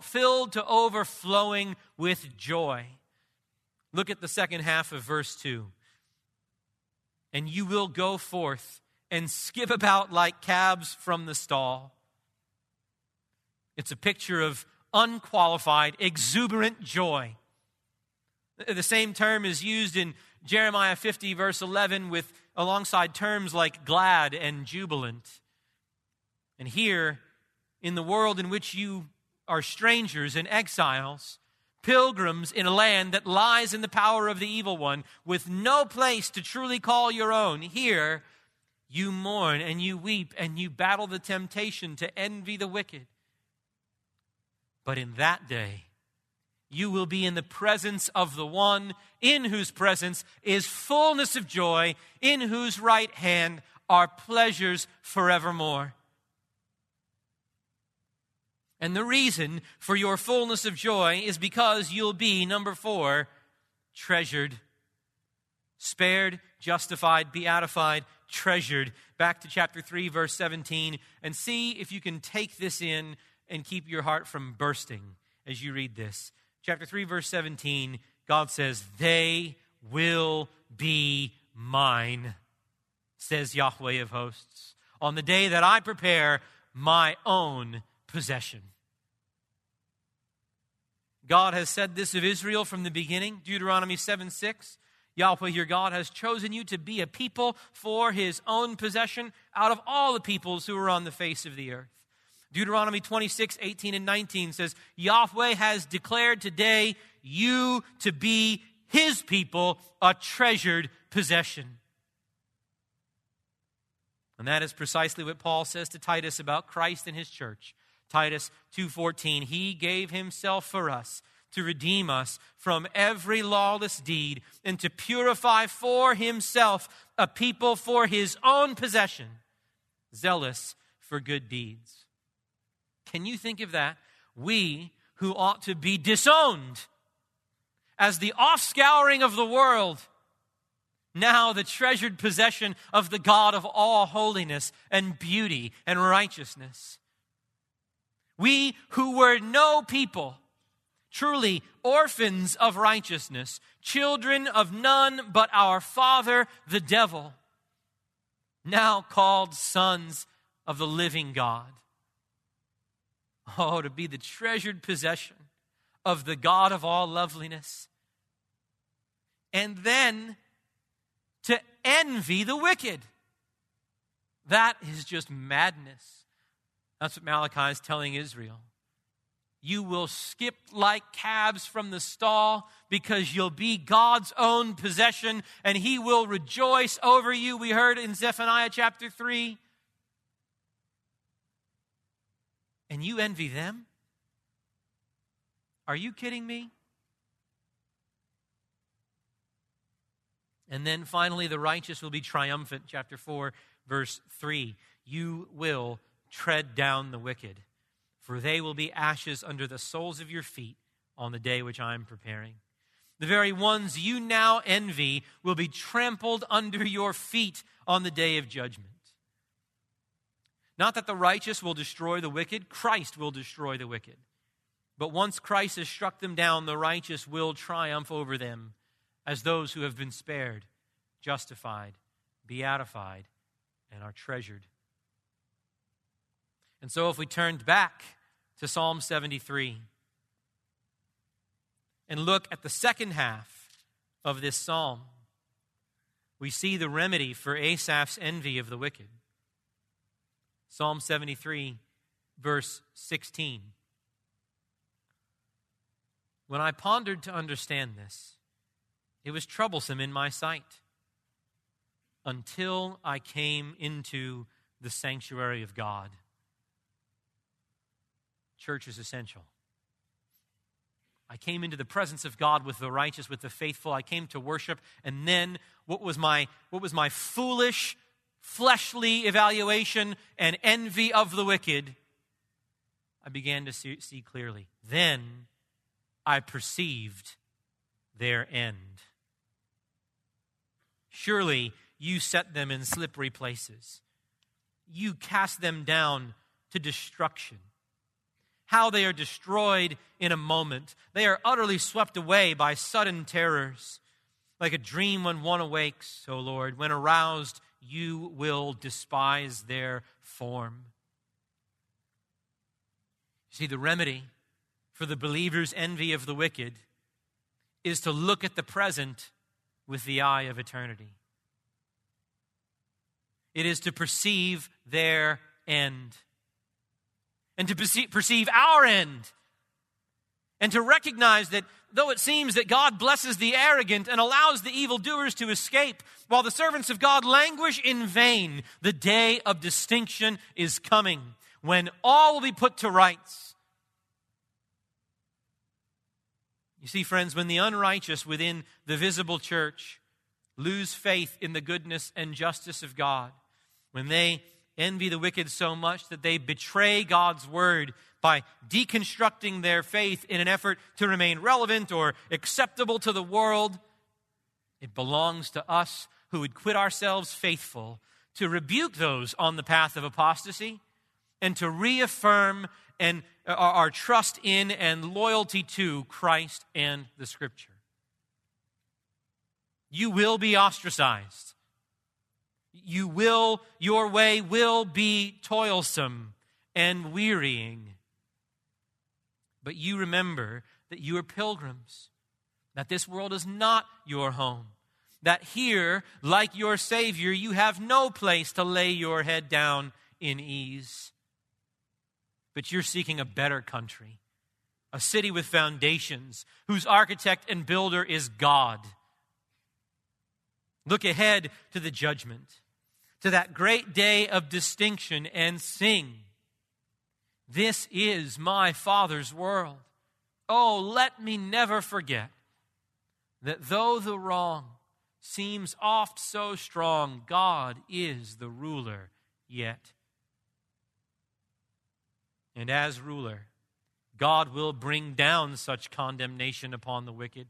filled to overflowing with joy. Look at the second half of verse 2. And you will go forth and skip about like calves from the stall. It's a picture of unqualified, exuberant joy. The same term is used in Jeremiah 50, verse 11, with alongside terms like glad and jubilant. And here, in the world in which you are strangers and exiles, pilgrims in a land that lies in the power of the evil one, with no place to truly call your own, here you mourn and you weep and you battle the temptation to envy the wicked. But in that day, you will be in the presence of the one in whose presence is fullness of joy, in whose right hand are pleasures forevermore. And the reason for your fullness of joy is because you'll be, number four, treasured, spared, justified, beatified, treasured. Back to chapter 3, verse 17, and see if you can take this in and keep your heart from bursting as you read this. Chapter 3, verse 17, God says, They will be mine, says Yahweh of hosts, on the day that I prepare my own possession. God has said this of Israel from the beginning, Deuteronomy 7 6. Yahweh your God has chosen you to be a people for his own possession out of all the peoples who are on the face of the earth. Deuteronomy 26, 18, and 19 says, Yahweh has declared today you to be his people, a treasured possession. And that is precisely what Paul says to Titus about Christ and his church. Titus 2:14 He gave himself for us to redeem us from every lawless deed and to purify for himself a people for his own possession, zealous for good deeds. Can you think of that? We who ought to be disowned as the offscouring of the world, now the treasured possession of the God of all holiness and beauty and righteousness. We who were no people truly orphans of righteousness, children of none but our father, the devil, now called sons of the living God. Oh, to be the treasured possession of the God of all loveliness. And then to envy the wicked. That is just madness. That's what Malachi is telling Israel. You will skip like calves from the stall because you'll be God's own possession and he will rejoice over you. We heard in Zephaniah chapter 3. And you envy them? Are you kidding me? And then finally, the righteous will be triumphant. Chapter 4, verse 3. You will tread down the wicked for they will be ashes under the soles of your feet on the day which I am preparing. The very ones you now envy will be trampled under your feet on the day of judgment. Not that the righteous will destroy the wicked, Christ will destroy the wicked. But once Christ has struck them down, the righteous will triumph over them as those who have been spared, justified, beatified, and are treasured. And so, if we turned back to Psalm 73 and look at the second half of this psalm, we see the remedy for Asaph's envy of the wicked. Psalm 73, verse 16. When I pondered to understand this, it was troublesome in my sight until I came into the sanctuary of God. Church is essential. I came into the presence of God with the righteous, with the faithful. I came to worship. And then what was my, what was my foolish, fleshly evaluation and envy of the wicked? I began to see, see clearly. Then I perceived their end. Surely you set them in slippery places. You cast them down to destruction. How they are destroyed in a moment. They are utterly swept away by sudden terrors. Like a dream when one awakes, O Lord, when aroused, you will despise their form. See, the remedy for the believer's envy of the wicked is to look at the present with the eye of eternity. It is to perceive their end and to perceive our end and to recognize that though it seems that God blesses the arrogant and allows the evildoers to escape, while the servants of God languish in vain, the day of distinction is coming when all will be put to rights. You see, friends, when the unrighteous within the visible church lose faith in the goodness and justice of God, when they envy the wicked so much that they betray God's word by deconstructing their faith in an effort to remain relevant or acceptable to the world, it belongs to us who would quit ourselves faithful to rebuke those on the path of apostasy and to reaffirm and uh, our trust in and loyalty to Christ and the Scripture. You will be ostracized. You will, your way will be toilsome and wearying. But you remember that you are pilgrims, that this world is not your home, that here, like your Savior, you have no place to lay your head down in ease but you're seeking a better country, a city with foundations, whose architect and builder is God. Look ahead to the judgment, to that great day of distinction, and sing. This is my Father's world. Oh, let me never forget that though the wrong seems oft so strong, God is the ruler yet and as ruler, God will bring down such condemnation upon the wicked.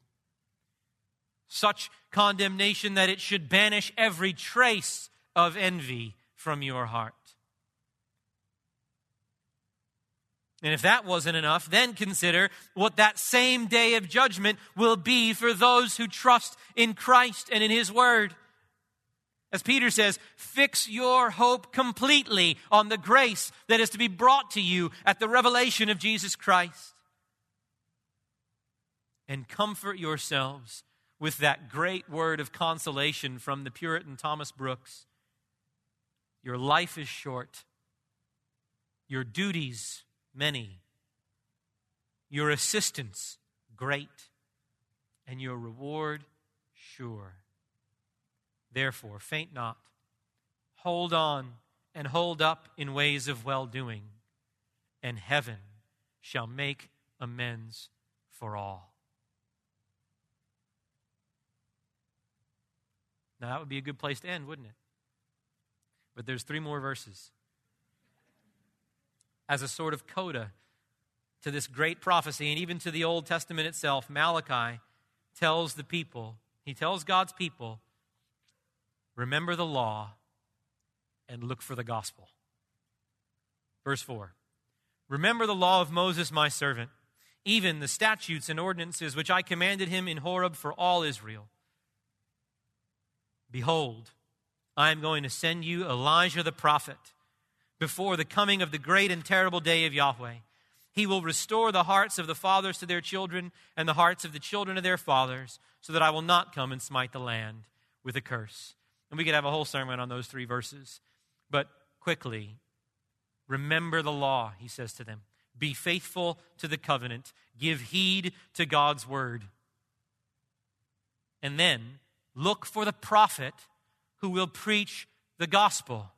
Such condemnation that it should banish every trace of envy from your heart. And if that wasn't enough, then consider what that same day of judgment will be for those who trust in Christ and in His Word. As Peter says, fix your hope completely on the grace that is to be brought to you at the revelation of Jesus Christ. And comfort yourselves with that great word of consolation from the Puritan Thomas Brooks. Your life is short, your duties many, your assistance great, and your reward sure. Therefore, faint not. Hold on and hold up in ways of well doing, and heaven shall make amends for all. Now, that would be a good place to end, wouldn't it? But there's three more verses. As a sort of coda to this great prophecy, and even to the Old Testament itself, Malachi tells the people, he tells God's people, remember the law, and look for the gospel. Verse 4 Remember the law of Moses, my servant, even the statutes and ordinances which I commanded him in Horeb for all Israel. Behold, I am going to send you Elijah the prophet before the coming of the great and terrible day of Yahweh. He will restore the hearts of the fathers to their children and the hearts of the children to their fathers, so that I will not come and smite the land with a curse. And we could have a whole sermon on those three verses. But quickly, remember the law, he says to them. Be faithful to the covenant. Give heed to God's word. And then look for the prophet who will preach the gospel.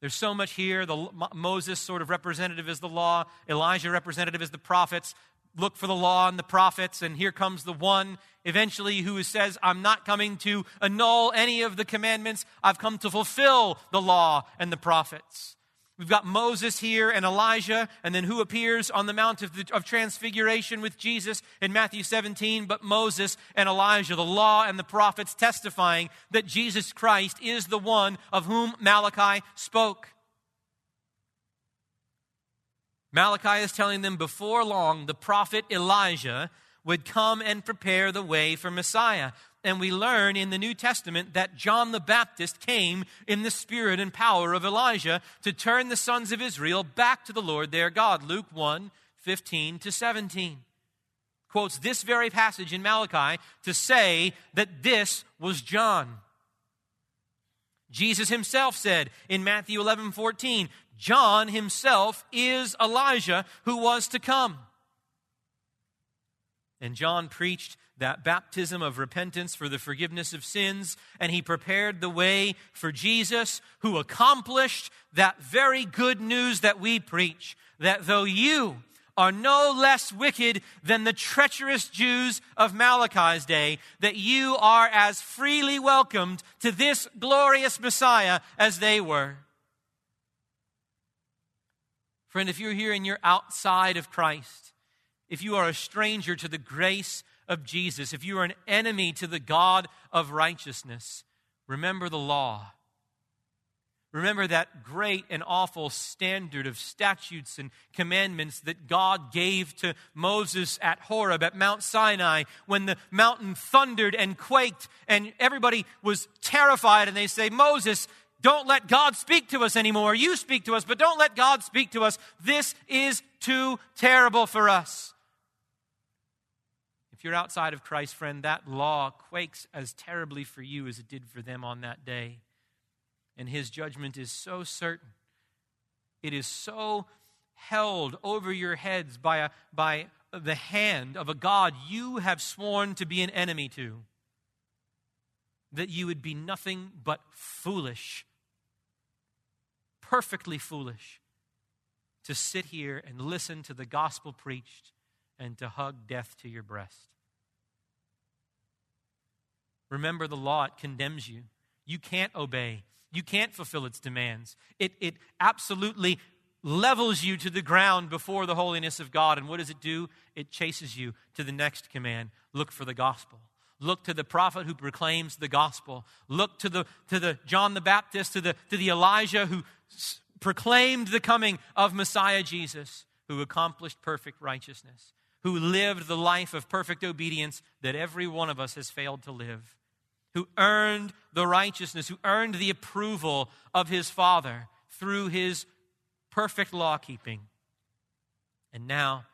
There's so much here. The, Moses, sort of representative, is the law. Elijah, representative, is the prophets. Look for the law and the prophets, and here comes the one eventually who says, I'm not coming to annul any of the commandments. I've come to fulfill the law and the prophets. We've got Moses here and Elijah, and then who appears on the Mount of, the, of, Transfiguration with Jesus in Matthew 17? But Moses and Elijah, the law and the prophets testifying that Jesus Christ is the one of whom Malachi spoke. Malachi is telling them before long the prophet Elijah would come and prepare the way for Messiah. And we learn in the New Testament that John the Baptist came in the spirit and power of Elijah to turn the sons of Israel back to the Lord their God. Luke 1 15 to 17 quotes this very passage in Malachi to say that this was John. Jesus himself said in Matthew 11 14, John himself is Elijah who was to come. And John preached that baptism of repentance for the forgiveness of sins, and he prepared the way for Jesus, who accomplished that very good news that we preach that though you are no less wicked than the treacherous Jews of Malachi's day, that you are as freely welcomed to this glorious Messiah as they were. Friend, if you're here and you're outside of Christ, if you are a stranger to the grace of Jesus, if you are an enemy to the God of righteousness, remember the law. Remember that great and awful standard of statutes and commandments that God gave to Moses at Horeb, at Mount Sinai, when the mountain thundered and quaked and everybody was terrified. And they say, Moses, don't let God speak to us anymore. You speak to us, but don't let God speak to us. This is too terrible for us. If you're outside of Christ, friend, that law quakes as terribly for you as it did for them on that day. And his judgment is so certain. It is so held over your heads by, a, by the hand of a God you have sworn to be an enemy to that you would be nothing but foolish, perfectly foolish, to sit here and listen to the gospel preached and to hug death to your breast. Remember the law, it condemns you. You can't obey, you can't fulfill its demands. It, it absolutely levels you to the ground before the holiness of God. And what does it do? It chases you to the next command look for the gospel. Look to the prophet who proclaims the gospel. Look to the, to the John the Baptist, to the, to the Elijah who s- proclaimed the coming of Messiah Jesus, who accomplished perfect righteousness, who lived the life of perfect obedience that every one of us has failed to live who earned the righteousness, who earned the approval of his Father through his perfect law keeping. And now,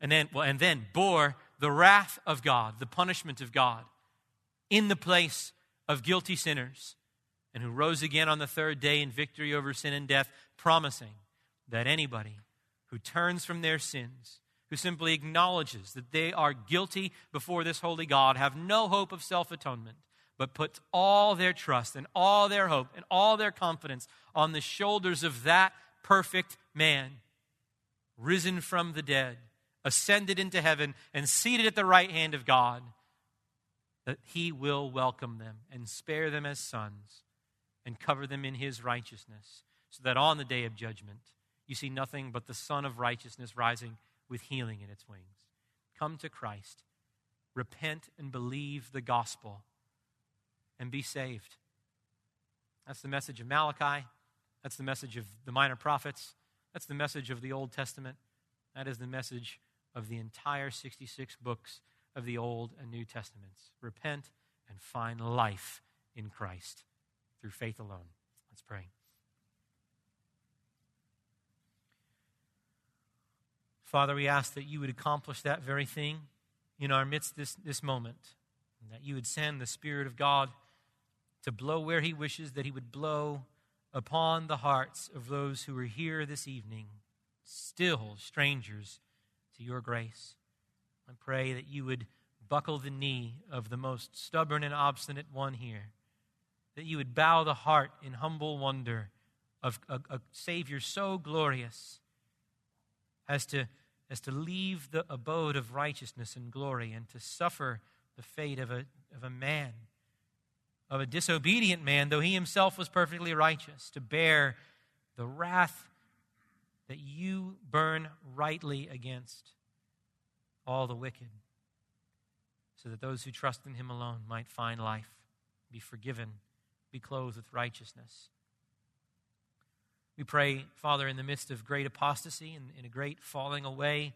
and then, well, and then bore the wrath of God, the punishment of God, in the place of guilty sinners, and who rose again on the third day in victory over sin and death, promising that anybody who turns from their sins, who simply acknowledges that they are guilty before this holy God, have no hope of self atonement, but puts all their trust and all their hope and all their confidence on the shoulders of that perfect man, risen from the dead, ascended into heaven, and seated at the right hand of God, that he will welcome them and spare them as sons and cover them in his righteousness, so that on the day of judgment you see nothing but the Sun of righteousness rising with healing in its wings. Come to Christ, repent and believe the gospel and be saved. That's the message of Malachi. That's the message of the minor prophets. That's the message of the Old Testament. That is the message of the entire 66 books of the Old and New Testaments. Repent and find life in Christ through faith alone. Let's pray. Father, we ask that you would accomplish that very thing in our midst this, this moment, and that you would send the Spirit of God to blow where he wishes, that he would blow upon the hearts of those who are here this evening, still strangers to your grace. I pray that you would buckle the knee of the most stubborn and obstinate one here, that you would bow the heart in humble wonder of a, a Savior so glorious as to, as to leave the abode of righteousness and glory and to suffer the fate of a, of a man, of a disobedient man, though he himself was perfectly righteous, to bear the wrath that you burn rightly against all the wicked, so that those who trust in him alone might find life, be forgiven, be clothed with righteousness. We pray, Father, in the midst of great apostasy and in a great falling away,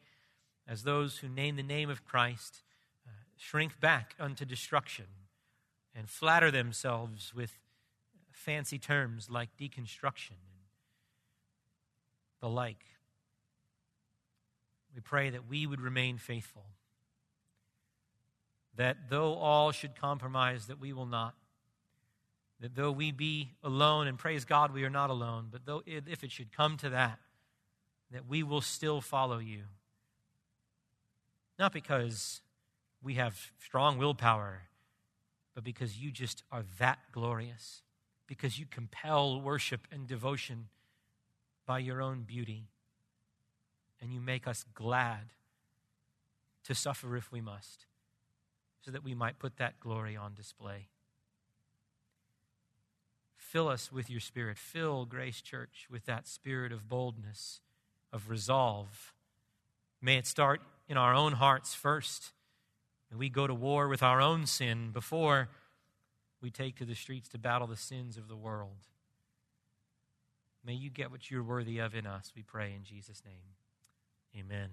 as those who name the name of Christ uh, shrink back unto destruction and flatter themselves with fancy terms like deconstruction and the like. We pray that we would remain faithful, that though all should compromise, that we will not that though we be alone, and praise God we are not alone, but though if it should come to that, that we will still follow you. Not because we have strong willpower, but because you just are that glorious, because you compel worship and devotion by your own beauty, and you make us glad to suffer if we must, so that we might put that glory on display. Fill us with your spirit. Fill Grace Church with that spirit of boldness, of resolve. May it start in our own hearts first. And we go to war with our own sin before we take to the streets to battle the sins of the world. May you get what you're worthy of in us, we pray in Jesus' name. Amen.